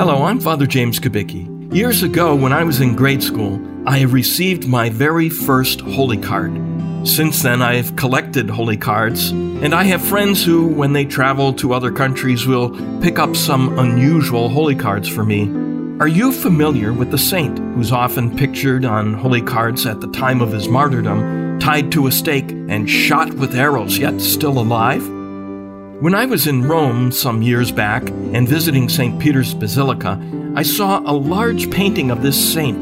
Hello, I'm Father James Kubicki. Years ago, when I was in grade school, I received my very first Holy Card. Since then, I have collected Holy Cards, and I have friends who, when they travel to other countries, will pick up some unusual Holy Cards for me. Are you familiar with the saint who's often pictured on Holy Cards at the time of his martyrdom, tied to a stake and shot with arrows, yet still alive? When I was in Rome some years back and visiting St. Peter's Basilica, I saw a large painting of this saint.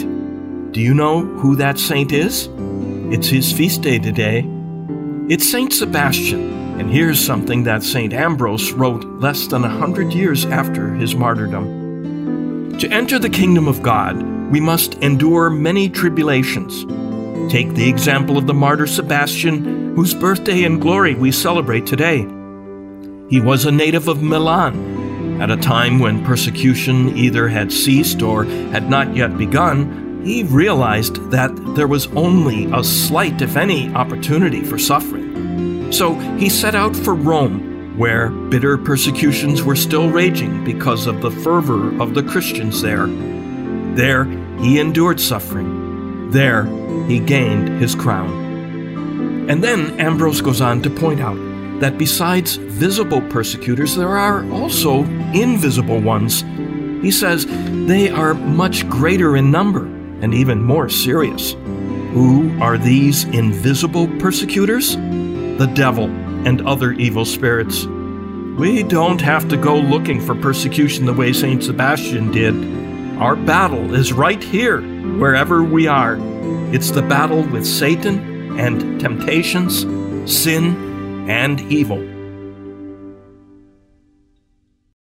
Do you know who that saint is? It's his feast day today. It's St. Sebastian, and here's something that St. Ambrose wrote less than a hundred years after his martyrdom. To enter the kingdom of God, we must endure many tribulations. Take the example of the martyr Sebastian, whose birthday and glory we celebrate today. He was a native of Milan. At a time when persecution either had ceased or had not yet begun, he realized that there was only a slight, if any, opportunity for suffering. So he set out for Rome, where bitter persecutions were still raging because of the fervor of the Christians there. There he endured suffering. There he gained his crown. And then Ambrose goes on to point out that besides visible persecutors, there are also invisible ones. He says they are much greater in number and even more serious. Who are these invisible persecutors? The devil and other evil spirits. We don't have to go looking for persecution the way St. Sebastian did. Our battle is right here, wherever we are. It's the battle with Satan and temptations, sin, and evil.